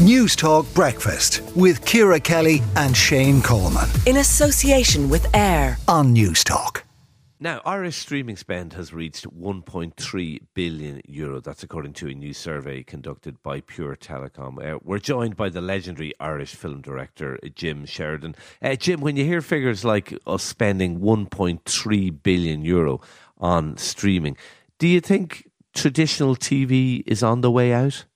News Talk Breakfast with Ciara Kelly and Shane Coleman. In association with AIR on News Talk. Now, Irish streaming spend has reached 1.3 billion euro. That's according to a new survey conducted by Pure Telecom. Uh, we're joined by the legendary Irish film director Jim Sheridan. Uh, Jim, when you hear figures like us spending 1.3 billion euro on streaming, do you think traditional TV is on the way out?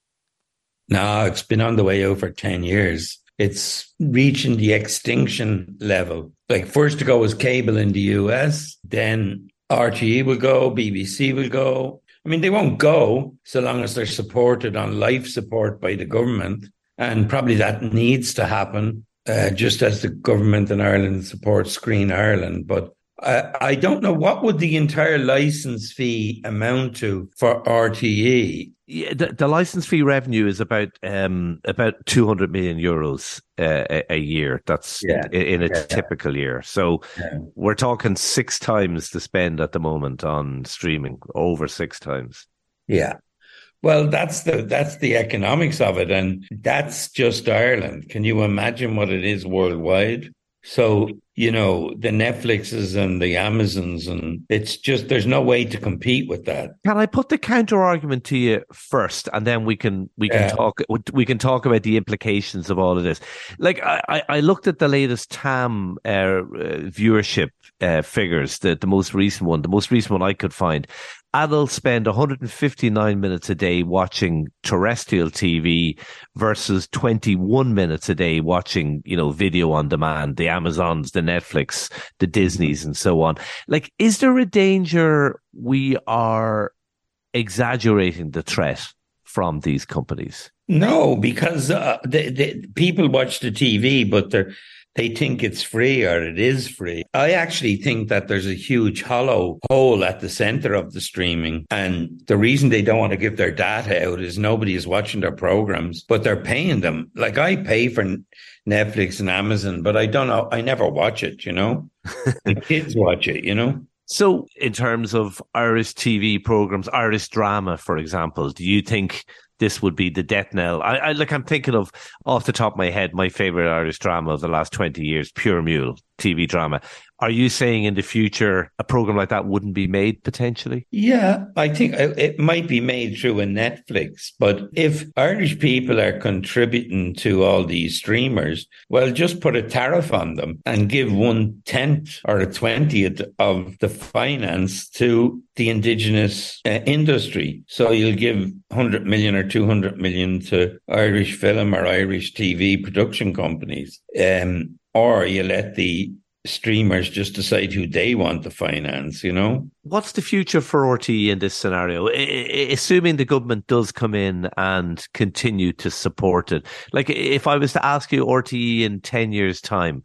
No, it's been on the way over 10 years. It's reaching the extinction level. Like first to go was cable in the US, then RTE will go, BBC will go. I mean, they won't go so long as they're supported on life support by the government. And probably that needs to happen, uh, just as the government in Ireland supports Screen Ireland. But I, I don't know what would the entire license fee amount to for RTE yeah, the, the, license fee revenue is about um, about two hundred million euros uh, a, a, year. That's yeah. in, in, a yeah, typical yeah. year. So we're talking six times the spend at the moment on streaming, over six times. Yeah. Well, that's the that's the economics of it, and that's just Ireland. Can you imagine what it is worldwide? So, you know, the Netflixes and the Amazons, and it's just, there's no way to compete with that. Can I put the counter argument to you first, and then we can, we can yeah. talk, we can talk about the implications of all of this. Like, I, I looked at the latest TAM uh, viewership uh, figures, the, the most recent one, the most recent one I could find, adults spend 159 minutes a day watching terrestrial TV versus 21 minutes a day watching, you know, video on demand, the Amazons, the Netflix, the Disneys, and so on. Like, is there a danger we are exaggerating the threat from these companies? No, because uh, the, the, people watch the TV, but they're they think it's free or it is free. I actually think that there's a huge hollow hole at the center of the streaming. And the reason they don't want to give their data out is nobody is watching their programs, but they're paying them. Like I pay for Netflix and Amazon, but I don't know. I never watch it, you know? the kids watch it, you know? So, in terms of Irish TV programs, Irish drama, for example, do you think this would be the death knell. I, I like I'm thinking of off the top of my head my favorite Irish drama of the last twenty years, Pure Mule TV drama. Are you saying in the future a program like that wouldn't be made potentially? Yeah, I think it might be made through a Netflix. But if Irish people are contributing to all these streamers, well, just put a tariff on them and give one tenth or a twentieth of the finance to the indigenous uh, industry. So you'll give 100 million or 200 million to Irish film or Irish TV production companies. Um, or you let the streamers just decide who they want to finance, you know? What's the future for RTE in this scenario? I- assuming the government does come in and continue to support it. Like, if I was to ask you RTE in 10 years' time,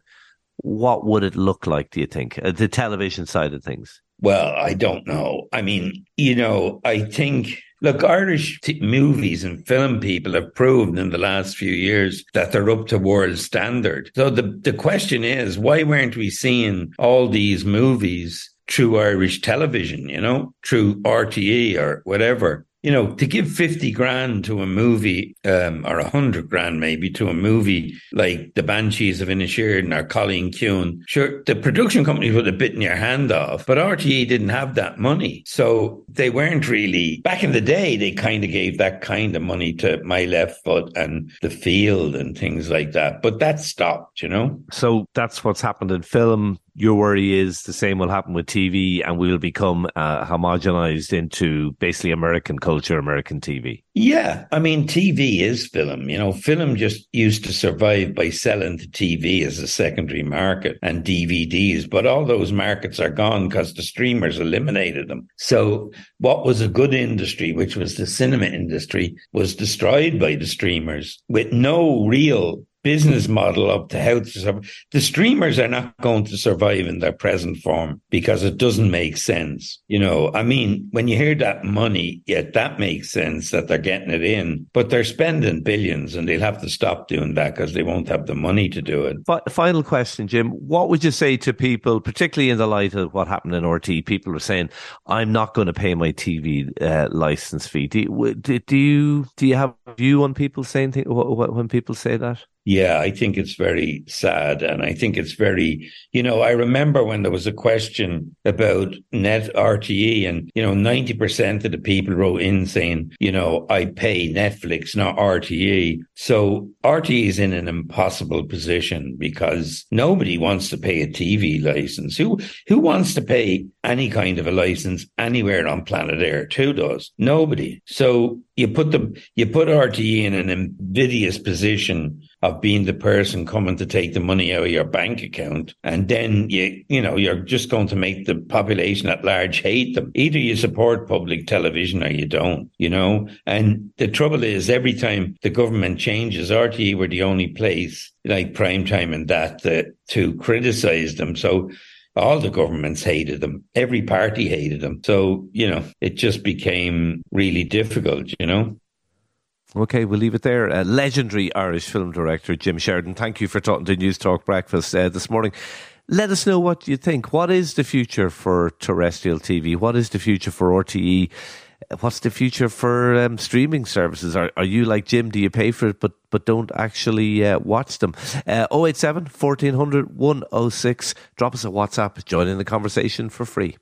what would it look like, do you think? Uh, the television side of things? Well, I don't know. I mean, you know, I think Look, Irish t- movies and film people have proved in the last few years that they're up to world standard. So the, the question is, why weren't we seeing all these movies through Irish television, you know, through RTE or whatever? You know, to give 50 grand to a movie, um, or 100 grand maybe to a movie like The Banshees of Inisherin or Cailín Ciúin, sure, the production companies would have bitten your hand off, but RTE didn't have that money. So they weren't really, back in the day, they kind of gave that kind of money to My Left Foot and The Field and things like that. But that stopped, you know? So that's what's happened in film your worry is the same will happen with TV and we'll become uh, homogenized into basically American culture, American TV. Yeah. I mean, TV is film. You know, film just used to survive by selling to TV as a secondary market and DVDs, but all those markets are gone because the streamers eliminated them. So what was a good industry, which was the cinema industry, was destroyed by the streamers with no real business model up to how to survive. The streamers are not going to survive in their present form because it doesn't make sense. You know, I mean, when you hear that money, yeah, that makes sense that they're getting it in, but they're spending billions and they'll have to stop doing that because they won't have the money to do it. Final question, Jim. What would you say to people, particularly in the light of what happened in RT? People are saying, I'm not going to pay my TV uh, license fee. Do you, do you, do you have a view on people saying things, when people say that? Yeah, I think it's very sad. And I think it's very, you know, I remember when there was a question about net RTE and, you know, 90% of the people wrote in saying, you know, I pay Netflix, not RTE. So RTE is in an impossible position because nobody wants to pay a TV license. Who, who wants to pay any kind of a license anywhere on planet Earth? Who does? Nobody. So you put the, you put RTE in an invidious position of being the person coming to take the money out of your bank account. And then you, you know, you're just going to make the population at large hate them. Either you support public television or you don't, you know? And the trouble is every time the government changes, RTE were the only place like prime time and that uh, to criticize them. So all the governments hated them. Every party hated them. So, you know, it just became really difficult, you know? Okay, we'll leave it there. Uh, legendary Irish film director Jim Sheridan, thank you for talking to News Talk Breakfast uh, this morning. Let us know what you think. What is the future for terrestrial TV? What is the future for RTE? What's the future for um, streaming services? Are, are you like Jim? Do you pay for it but but don't actually uh, watch them? Uh, 087 1400 106. Drop us a WhatsApp. Join in the conversation for free.